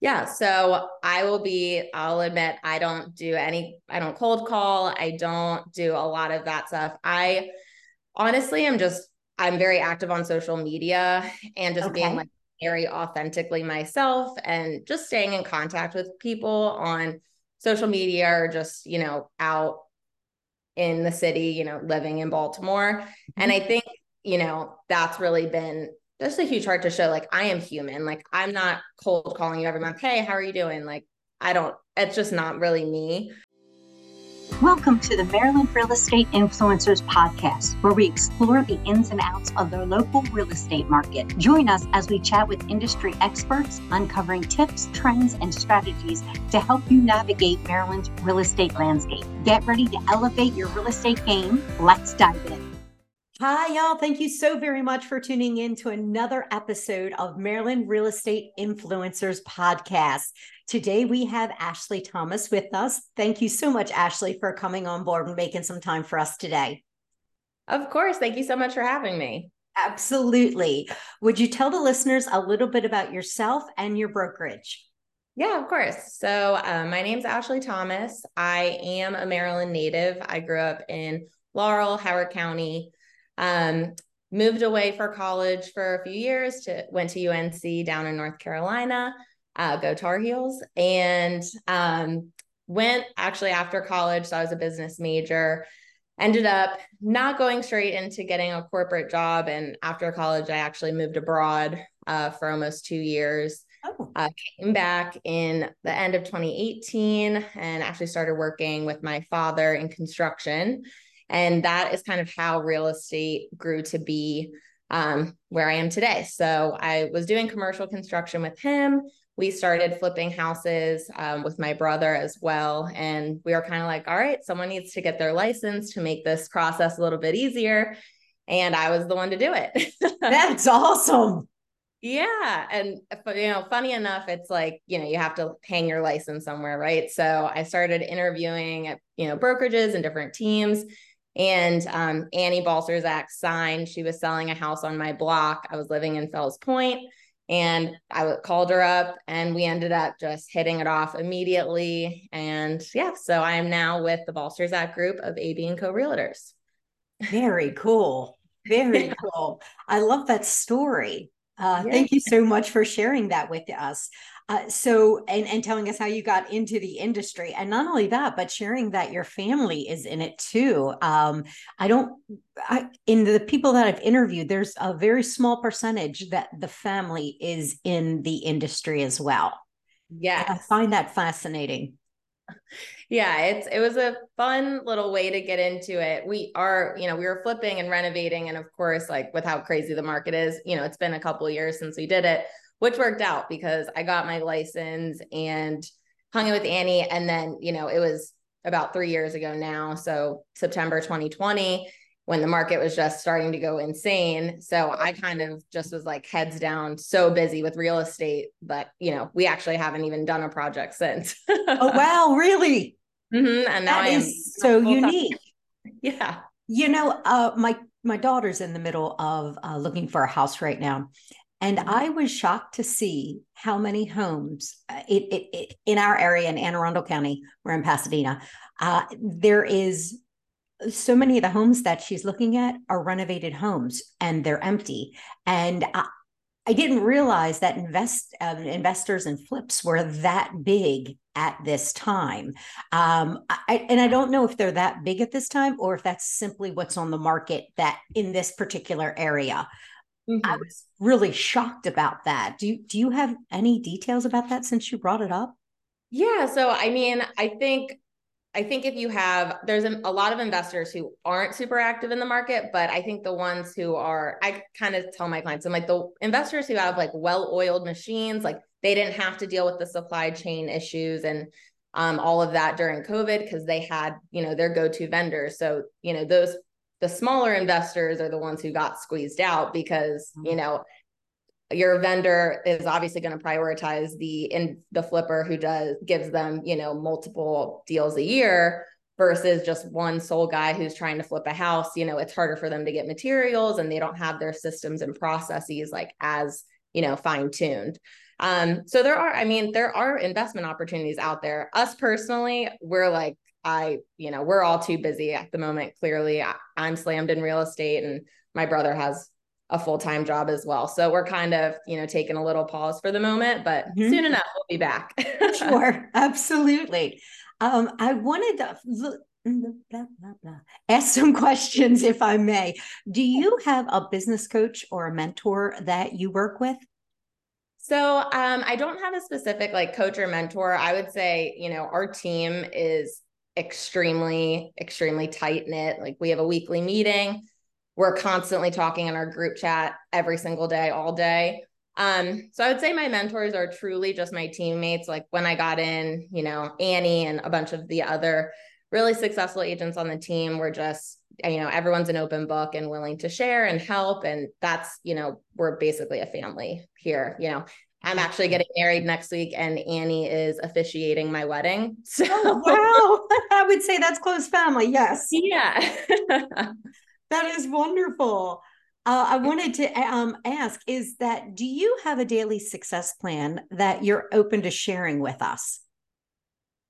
Yeah, so I will be, I'll admit, I don't do any, I don't cold call. I don't do a lot of that stuff. I honestly am just, I'm very active on social media and just okay. being like very authentically myself and just staying in contact with people on social media or just, you know, out in the city, you know, living in Baltimore. Mm-hmm. And I think, you know, that's really been just a huge heart to show like I am human. Like I'm not cold calling you every month. Hey, how are you doing? Like I don't, it's just not really me. Welcome to the Maryland Real Estate Influencers Podcast, where we explore the ins and outs of the local real estate market. Join us as we chat with industry experts, uncovering tips, trends, and strategies to help you navigate Maryland's real estate landscape. Get ready to elevate your real estate game. Let's dive in. Hi, y'all. Thank you so very much for tuning in to another episode of Maryland Real Estate Influencers Podcast. Today we have Ashley Thomas with us. Thank you so much, Ashley, for coming on board and making some time for us today. Of course. Thank you so much for having me. Absolutely. Would you tell the listeners a little bit about yourself and your brokerage? Yeah, of course. So, uh, my name's Ashley Thomas. I am a Maryland native. I grew up in Laurel, Howard County. Um, moved away for college for a few years to went to UNC down in North Carolina, uh, go Tar Heels, and um, went actually after college. So I was a business major. Ended up not going straight into getting a corporate job, and after college, I actually moved abroad uh, for almost two years. Oh. Uh, came back in the end of 2018 and actually started working with my father in construction and that is kind of how real estate grew to be um, where I am today. So I was doing commercial construction with him. We started flipping houses um, with my brother as well. And we were kind of like, all right, someone needs to get their license to make this process a little bit easier. And I was the one to do it. That's awesome. Yeah. And, you know, funny enough, it's like, you know, you have to hang your license somewhere, right? So I started interviewing at, you know, brokerages and different teams. And um, Annie Balcerzak signed. She was selling a house on my block. I was living in Fells Point, and I called her up, and we ended up just hitting it off immediately. And yeah, so I am now with the Balcerzak Group of AB and Co Realtors. Very cool. Very cool. I love that story. Uh, yeah. Thank you so much for sharing that with us. Uh, so, and, and telling us how you got into the industry. And not only that, but sharing that your family is in it too. Um, I don't, I, in the people that I've interviewed, there's a very small percentage that the family is in the industry as well. Yeah. I find that fascinating. Yeah, it's it was a fun little way to get into it. We are, you know, we were flipping and renovating and of course like with how crazy the market is, you know, it's been a couple years since we did it which worked out because I got my license and hung it with Annie. And then, you know, it was about three years ago now. So September 2020, when the market was just starting to go insane. So I kind of just was like heads down, so busy with real estate, but you know, we actually haven't even done a project since. oh wow, really? Mm-hmm. And now that I am so unique. Yeah. You know, uh, my my daughter's in the middle of uh, looking for a house right now, and mm-hmm. I was shocked to see how many homes uh, it, it, it, in our area in Anne Arundel County, we're in Pasadena, uh, there is so many of the homes that she's looking at are renovated homes and they're empty. And I, I didn't realize that invest um, investors and flips were that big at this time. Um, I, and I don't know if they're that big at this time or if that's simply what's on the market that in this particular area. Mm-hmm. I was really shocked about that. Do you, do you have any details about that since you brought it up? Yeah, so I mean, I think I think if you have there's a, a, lot of investors who aren't super active in the market, but I think the ones who are I kind of tell my clients I'm like the investors who have like well-oiled machines, like they didn't have to deal with the supply chain issues and um, all of that during COVID because they had, you know, their go-to vendors. So, you know, those the smaller investors are the ones who got squeezed out because mm-hmm. you know your vendor is obviously going to prioritize the in the flipper who does gives them you know multiple deals a year versus just one sole guy who's trying to flip a house you know it's harder for them to get materials and they don't have their systems and processes like as you know fine tuned Um, so there are, I mean, there are investment opportunities out there. Us personally, we're like, I, you know, we're all too busy at the moment. Clearly, I, I'm slammed in real estate, and my brother has a full-time job as well. So we're kind of, you know, taking a little pause for the moment, but mm-hmm. soon enough we'll be back. sure. Absolutely. Um, I wanted to look, blah, blah, blah. ask some questions if I may. Do you have a business coach or a mentor that you work with? So um, I don't have a specific like coach or mentor. I would say, you know, our team is extremely, extremely tight knit. Like we have a weekly meeting. We're constantly talking in our group chat every single day, all day. Um, so I would say my mentors are truly just my teammates. Like when I got in, you know, Annie and a bunch of the other really successful agents on the team were just you know everyone's an open book and willing to share and help and that's you know we're basically a family here you know i'm actually getting married next week and annie is officiating my wedding so oh, wow i would say that's close family yes yeah that is wonderful uh, I wanted to um, ask is that do you have a daily success plan that you're open to sharing with us?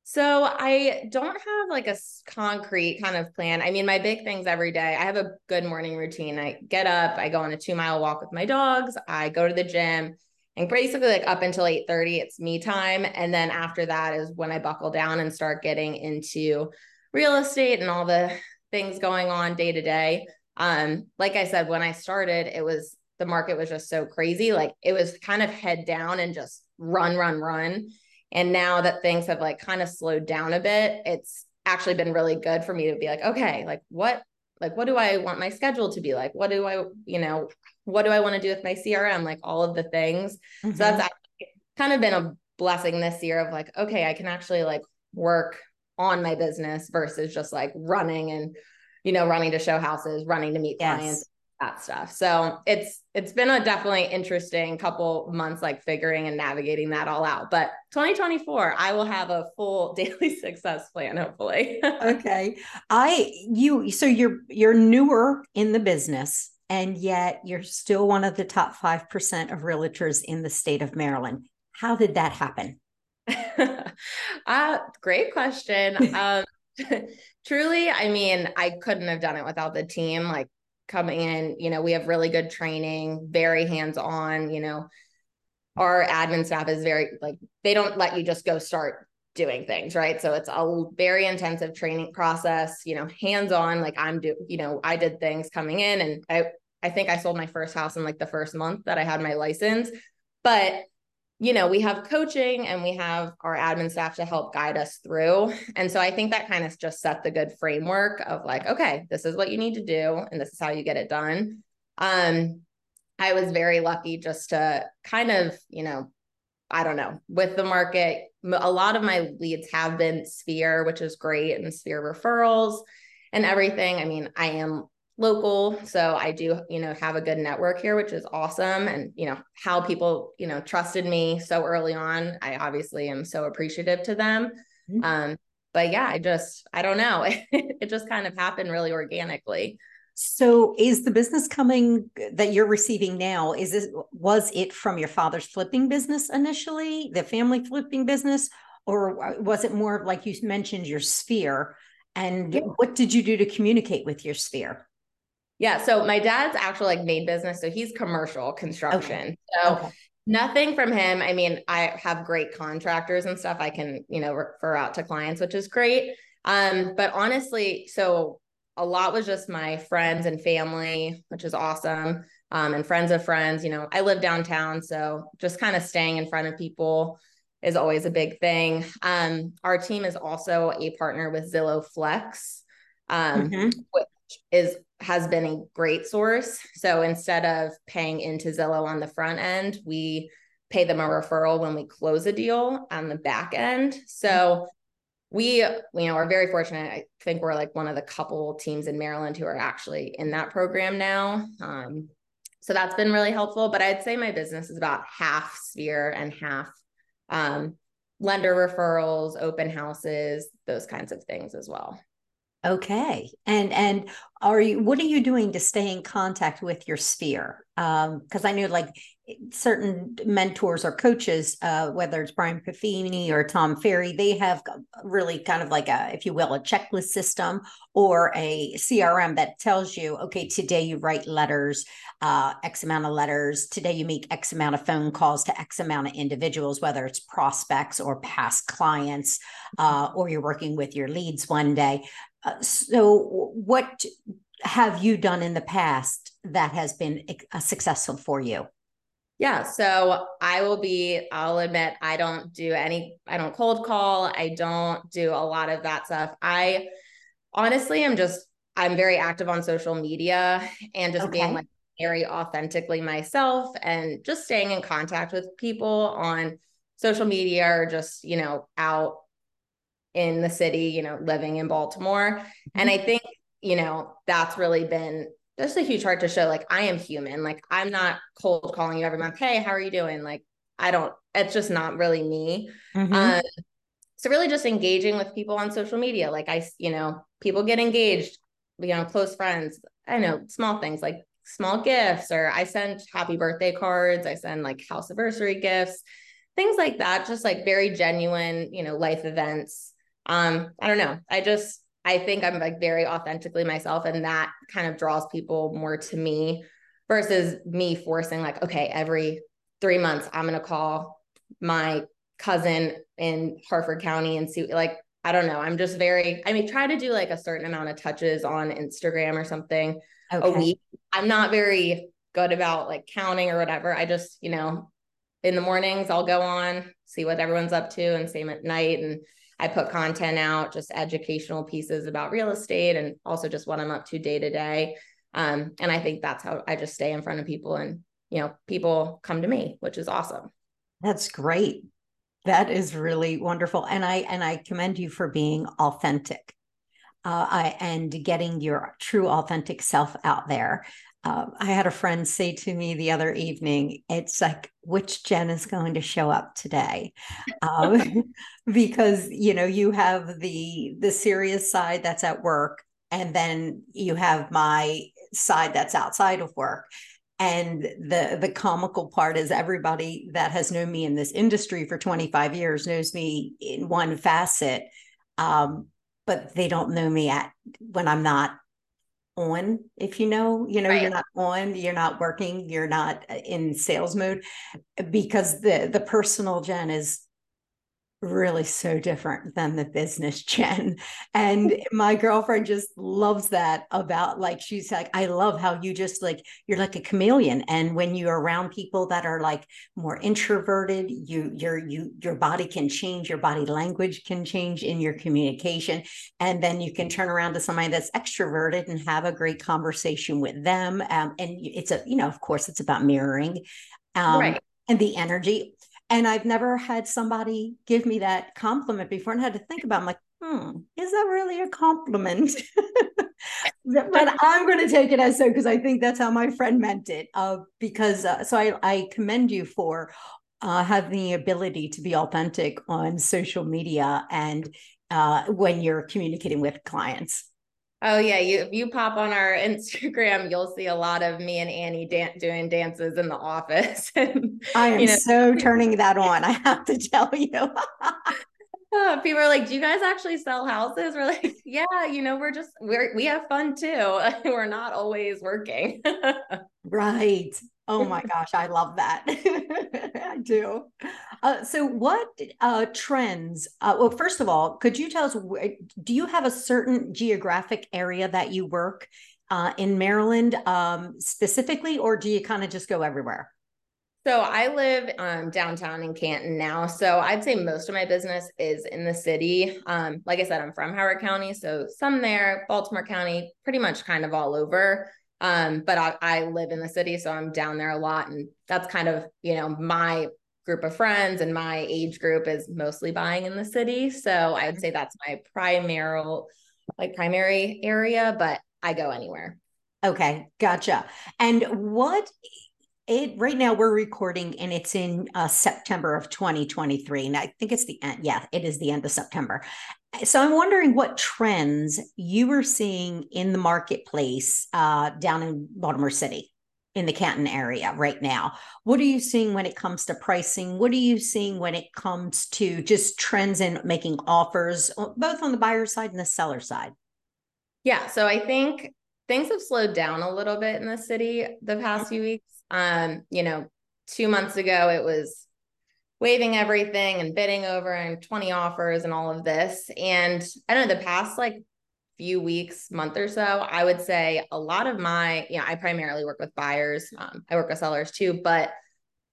So I don't have like a concrete kind of plan. I mean, my big things every day. I have a good morning routine. I get up, I go on a two mile walk with my dogs, I go to the gym, and basically like up until 8 30, it's me time. And then after that is when I buckle down and start getting into real estate and all the things going on day to day. Um, like I said, when I started, it was the market was just so crazy. Like it was kind of head down and just run, run, run. And now that things have like kind of slowed down a bit, it's actually been really good for me to be like, okay, like what, like what do I want my schedule to be like? What do I, you know, what do I want to do with my CRM? Like all of the things. Mm-hmm. So that's kind of been a blessing this year of like, okay, I can actually like work on my business versus just like running and, you know, running to show houses, running to meet yes. clients, that stuff. So it's it's been a definitely interesting couple months like figuring and navigating that all out. But 2024, I will have a full daily success plan hopefully. okay. I you so you're you're newer in the business and yet you're still one of the top 5% of realtors in the state of Maryland. How did that happen? uh great question. um truly, I mean, I couldn't have done it without the team. Like coming in, you know, we have really good training, very hands on, you know, our admin staff is very like they don't let you just go start doing things, right? So it's a very intensive training process, you know, hands on like I'm do, you know, I did things coming in and I I think I sold my first house in like the first month that I had my license. But you know, we have coaching and we have our admin staff to help guide us through. And so I think that kind of just set the good framework of like, okay, this is what you need to do and this is how you get it done. Um, I was very lucky just to kind of, you know, I don't know, with the market, a lot of my leads have been Sphere, which is great, and Sphere referrals and everything. I mean, I am local so i do you know have a good network here which is awesome and you know how people you know trusted me so early on i obviously am so appreciative to them. Mm-hmm. um but yeah i just i don't know. It just kind of happened really organically. So is the business coming that you're receiving now is this was it from your father's flipping business initially the family flipping business or was it more like you mentioned your sphere? And yeah. what did you do to communicate with your sphere yeah. So my dad's actually like main business. So he's commercial construction. Okay. So okay. nothing from him. I mean, I have great contractors and stuff I can, you know, refer out to clients, which is great. Um, but honestly, so a lot was just my friends and family, which is awesome. Um, and friends of friends, you know, I live downtown. So just kind of staying in front of people is always a big thing. Um, our team is also a partner with Zillow Flex, um, mm-hmm. Is has been a great source. So instead of paying into Zillow on the front end, we pay them a referral when we close a deal on the back end. So we, you know, are very fortunate. I think we're like one of the couple teams in Maryland who are actually in that program now. Um, so that's been really helpful. But I'd say my business is about half sphere and half um, lender referrals, open houses, those kinds of things as well. Okay. And and are you what are you doing to stay in contact with your sphere? Um, because I know like certain mentors or coaches, uh, whether it's Brian Buffini or Tom Ferry, they have really kind of like a, if you will, a checklist system or a CRM that tells you, okay, today you write letters, uh, X amount of letters. Today you make X amount of phone calls to X amount of individuals, whether it's prospects or past clients, uh, or you're working with your leads one day. Uh, so, what have you done in the past that has been uh, successful for you? Yeah. So I will be, I'll admit, I don't do any, I don't cold call. I don't do a lot of that stuff. I honestly am just, I'm very active on social media and just okay. being like very authentically myself and just staying in contact with people on social media or just, you know, out in the city, you know, living in Baltimore. Mm-hmm. And I think, you know, that's really been just a huge heart to show like I am human. Like I'm not cold calling you every month. Hey, how are you doing? Like I don't, it's just not really me. Mm-hmm. Um, so really just engaging with people on social media. Like I, you know, people get engaged, you know, close friends. I know small things like small gifts, or I send happy birthday cards. I send like house anniversary gifts, things like that. Just like very genuine, you know, life events um i don't know. I just i think i'm like very authentically myself and that kind of draws people more to me versus me forcing like okay every three months i'm going to call my cousin in harford county and see like i don't know. I'm just very i mean try to do like a certain amount of touches on instagram or something okay. a week. I'm not very good about like counting or whatever. I just you know in the mornings i'll go on see what everyone's up to and same at night and I put content out, just educational pieces about real estate and also just what I'm up to day to day. Um, and I think that's how I just stay in front of people and, you know, people come to me, which is awesome. That's great. That is really wonderful. And I, and I commend you for being authentic. Uh, I, and getting your true authentic self out there um, I had a friend say to me the other evening, it's like, which Jen is going to show up today? Um, because, you know, you have the the serious side that's at work, and then you have my side that's outside of work. And the the comical part is everybody that has known me in this industry for 25 years knows me in one facet. Um, but they don't know me at when I'm not on if you know you know right. you're not on you're not working you're not uh, in sales mode because the the personal jen is really so different than the business Jen And my girlfriend just loves that about like she's like, I love how you just like you're like a chameleon. And when you're around people that are like more introverted, you your you your body can change, your body language can change in your communication. And then you can turn around to somebody that's extroverted and have a great conversation with them. Um, and it's a, you know, of course, it's about mirroring. Um, right. And the energy and I've never had somebody give me that compliment before and had to think about, it. I'm like, hmm, is that really a compliment? but I'm going to take it as so because I think that's how my friend meant it. Uh, because uh, so I, I commend you for uh, having the ability to be authentic on social media and uh, when you're communicating with clients. Oh yeah, you if you pop on our Instagram, you'll see a lot of me and Annie dan- doing dances in the office. and, I am you know, so turning that on. I have to tell you. uh, people are like, "Do you guys actually sell houses?" We're like, "Yeah, you know, we're just we're we have fun too. we're not always working." right. Oh my gosh, I love that. I do. Uh, so, what uh, trends? Uh, well, first of all, could you tell us? Do you have a certain geographic area that you work uh, in Maryland um, specifically, or do you kind of just go everywhere? So I live um, downtown in Canton now. So I'd say most of my business is in the city. Um, like I said, I'm from Howard County, so some there, Baltimore County, pretty much kind of all over. Um, but I, I live in the city, so I'm down there a lot. And that's kind of, you know, my group of friends and my age group is mostly buying in the city. So I would say that's my primary, like primary area, but I go anywhere. Okay, gotcha. And what it right now we're recording and it's in uh, September of 2023 and I think it's the end yeah it is the end of September so I'm wondering what trends you were seeing in the marketplace uh, down in Baltimore City in the Canton area right now. What are you seeing when it comes to pricing? What are you seeing when it comes to just trends in making offers, both on the buyer side and the seller side? Yeah, so I think things have slowed down a little bit in the city the past few weeks. Um, you know, two months ago it was waiving everything and bidding over and 20 offers and all of this. And I don't know, the past like few weeks, month or so, I would say a lot of my, you know, I primarily work with buyers. Um, I work with sellers too, but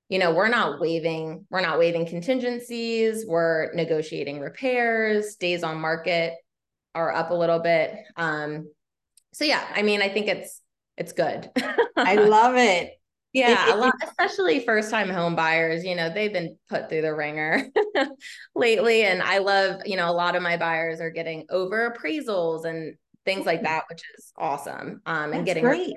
you know, we're not waiving, we're not waiving contingencies, we're negotiating repairs, days on market are up a little bit. Um, so yeah, I mean, I think it's it's good. I love it. Yeah, a lot, especially first time home buyers, you know, they've been put through the ringer lately. And I love, you know, a lot of my buyers are getting over appraisals and things like that, which is awesome. Um, and getting great.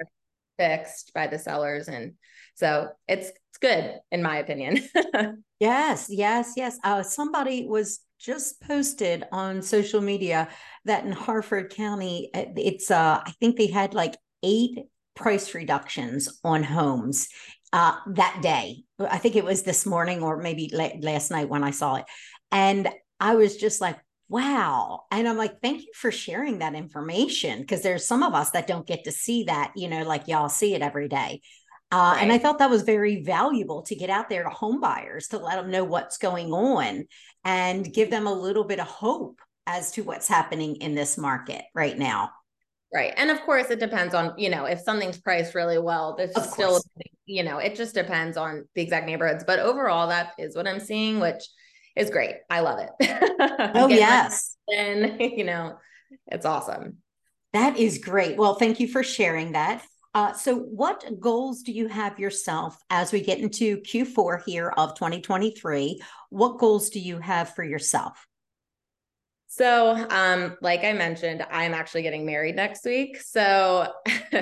Fixed by the sellers. And so it's it's good in my opinion. yes, yes, yes. Uh, somebody was just posted on social media that in Harford County, it's uh, I think they had like eight price reductions on homes uh, that day. I think it was this morning or maybe last night when I saw it. And I was just like, wow. And I'm like, thank you for sharing that information because there's some of us that don't get to see that, you know, like y'all see it every day. Uh, right. And I thought that was very valuable to get out there to home buyers to let them know what's going on and give them a little bit of hope as to what's happening in this market right now. Right. And of course, it depends on, you know, if something's priced really well, there's still, you know, it just depends on the exact neighborhoods. But overall, that is what I'm seeing, which is great. I love it. oh, yes. And, you know, it's awesome. That is great. Well, thank you for sharing that. Uh, so, what goals do you have yourself as we get into Q4 here of 2023? What goals do you have for yourself? So, um, like I mentioned, I'm actually getting married next week. So,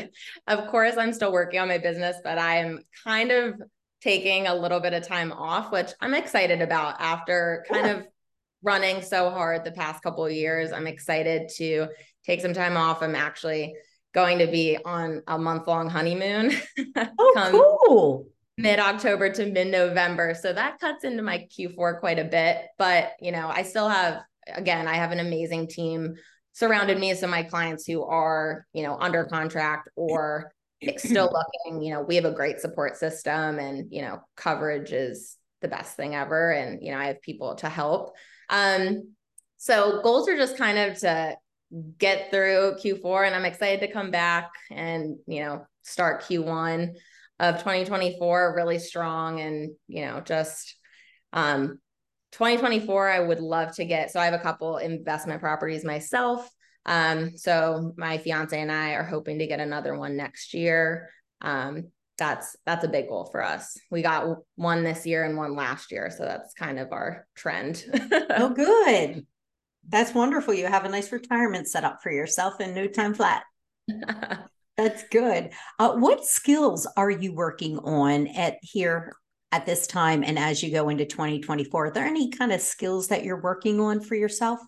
of course, I'm still working on my business, but I'm kind of taking a little bit of time off, which I'm excited about after kind of running so hard the past couple of years. I'm excited to take some time off. I'm actually going to be on a month long honeymoon. Oh, cool. Mid October to mid November. So that cuts into my Q4 quite a bit. But, you know, I still have again, I have an amazing team surrounded me. So my clients who are, you know, under contract or still looking, you know, we have a great support system and, you know, coverage is the best thing ever. And, you know, I have people to help. Um, so goals are just kind of to get through Q4 and I'm excited to come back and, you know, start Q1 of 2024 really strong and, you know, just um 2024, I would love to get. So I have a couple investment properties myself. Um, so my fiance and I are hoping to get another one next year. Um, that's that's a big goal for us. We got one this year and one last year, so that's kind of our trend. oh, good. That's wonderful. You have a nice retirement set up for yourself in no time flat. That's good. Uh, what skills are you working on at here at this time and as you go into 2024 are there any kind of skills that you're working on for yourself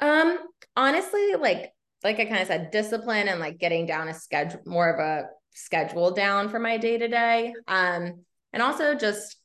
um honestly like like i kind of said discipline and like getting down a schedule more of a schedule down for my day to day um and also just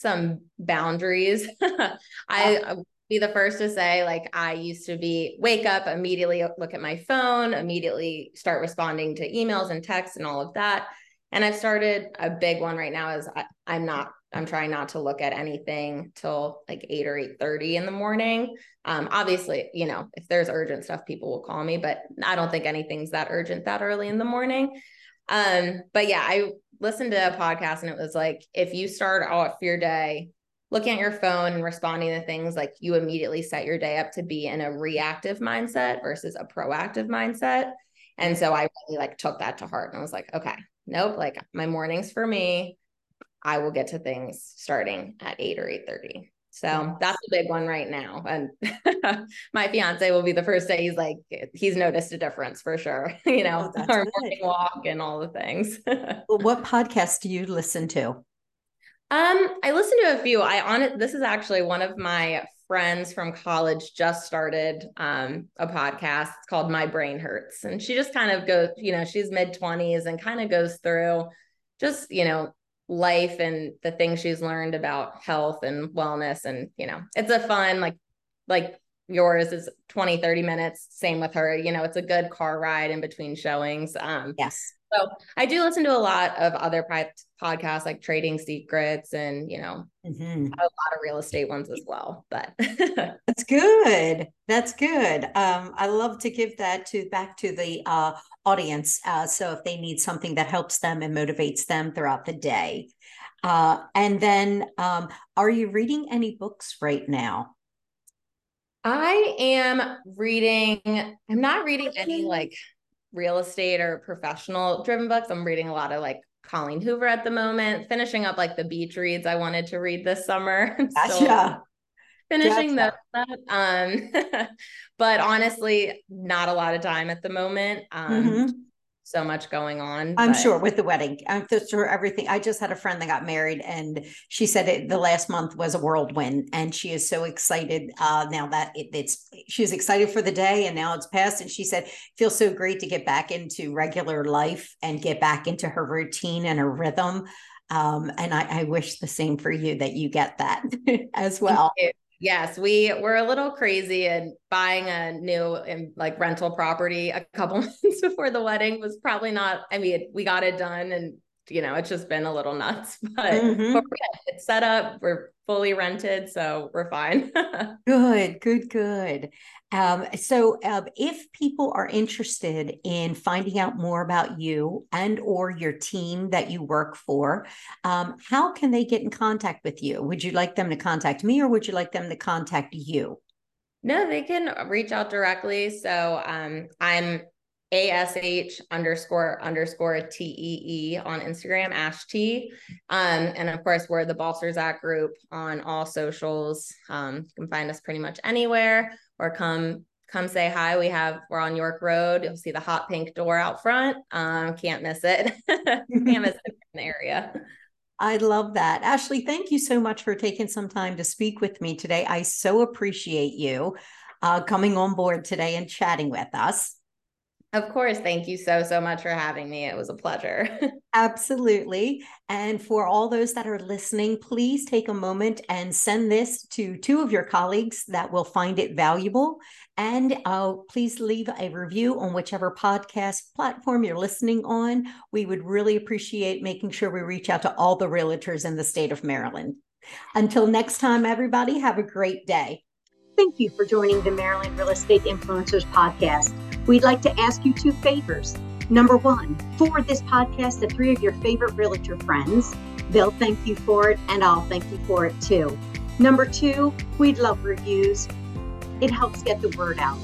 some boundaries. I be the first to say like i used to be wake up immediately look at my phone immediately start responding to emails and texts and all of that. And I've started a big one right now is I, I'm not I'm trying not to look at anything till like 8 or 8:30 in the morning. Um, obviously, you know, if there's urgent stuff, people will call me, but I don't think anything's that urgent that early in the morning. Um, but yeah, I listened to a podcast and it was like if you start off your day looking at your phone and responding to things like you immediately set your day up to be in a reactive mindset versus a proactive mindset. And so I really like took that to heart and I was like, okay, nope, like my mornings for me, I will get to things starting at 8 or 8:30. So that's a big one right now. And my fiance will be the first day he's like, he's noticed a difference for sure. you know, oh, our morning walk and all the things. well, what podcast do you listen to? Um, I listen to a few. I on it. This is actually one of my friends from college just started um, a podcast it's called My Brain Hurts. And she just kind of goes, you know, she's mid 20s and kind of goes through just, you know, life and the things she's learned about health and wellness. And, you know, it's a fun, like, like yours is 20, 30 minutes. Same with her. You know, it's a good car ride in between showings. Um, yes. So I do listen to a lot of other podcasts like Trading Secrets and, you know, mm-hmm. a lot of real estate ones as well. But that's good. That's good. Um, I love to give that to back to the uh, audience. Uh, so if they need something that helps them and motivates them throughout the day. Uh, and then, um, are you reading any books right now? I am reading, I'm not reading any like real estate or professional driven books. I'm reading a lot of like Colleen Hoover at the moment, finishing up like the beach reads I wanted to read this summer. Gotcha. finishing gotcha. those Um, but honestly, not a lot of time at the moment. Um, mm-hmm so much going on. I'm but... sure with the wedding, I'm sure everything. I just had a friend that got married, and she said it, the last month was a whirlwind, and she is so excited uh, now that it, it's. She's excited for the day, and now it's past. And she said, "Feels so great to get back into regular life and get back into her routine and her rhythm." Um, and I, I wish the same for you that you get that as well. Yes, we were a little crazy and buying a new and like rental property a couple months before the wedding was probably not. I mean, we got it done and you know, it's just been a little nuts, but, mm-hmm. but it's set up. We're fully rented, so we're fine. good, good, good. Um, so, uh, if people are interested in finding out more about you and or your team that you work for, um, how can they get in contact with you? Would you like them to contact me, or would you like them to contact you? No, they can reach out directly. So um, I'm ASH underscore underscore TEE on Instagram, Ash T. Um, and of course, we're the Balcerzak group on all socials. Um, you can find us pretty much anywhere or come come say hi. We have we're on York Road. You'll see the hot pink door out front. Um, can't miss it. can't miss it in the area. I love that. Ashley, thank you so much for taking some time to speak with me today. I so appreciate you uh, coming on board today and chatting with us. Of course. Thank you so, so much for having me. It was a pleasure. Absolutely. And for all those that are listening, please take a moment and send this to two of your colleagues that will find it valuable. And uh, please leave a review on whichever podcast platform you're listening on. We would really appreciate making sure we reach out to all the realtors in the state of Maryland. Until next time, everybody, have a great day. Thank you for joining the Maryland Real Estate Influencers Podcast. We'd like to ask you two favors. Number one, forward this podcast to three of your favorite realtor friends. They'll thank you for it, and I'll thank you for it too. Number two, we'd love reviews. It helps get the word out.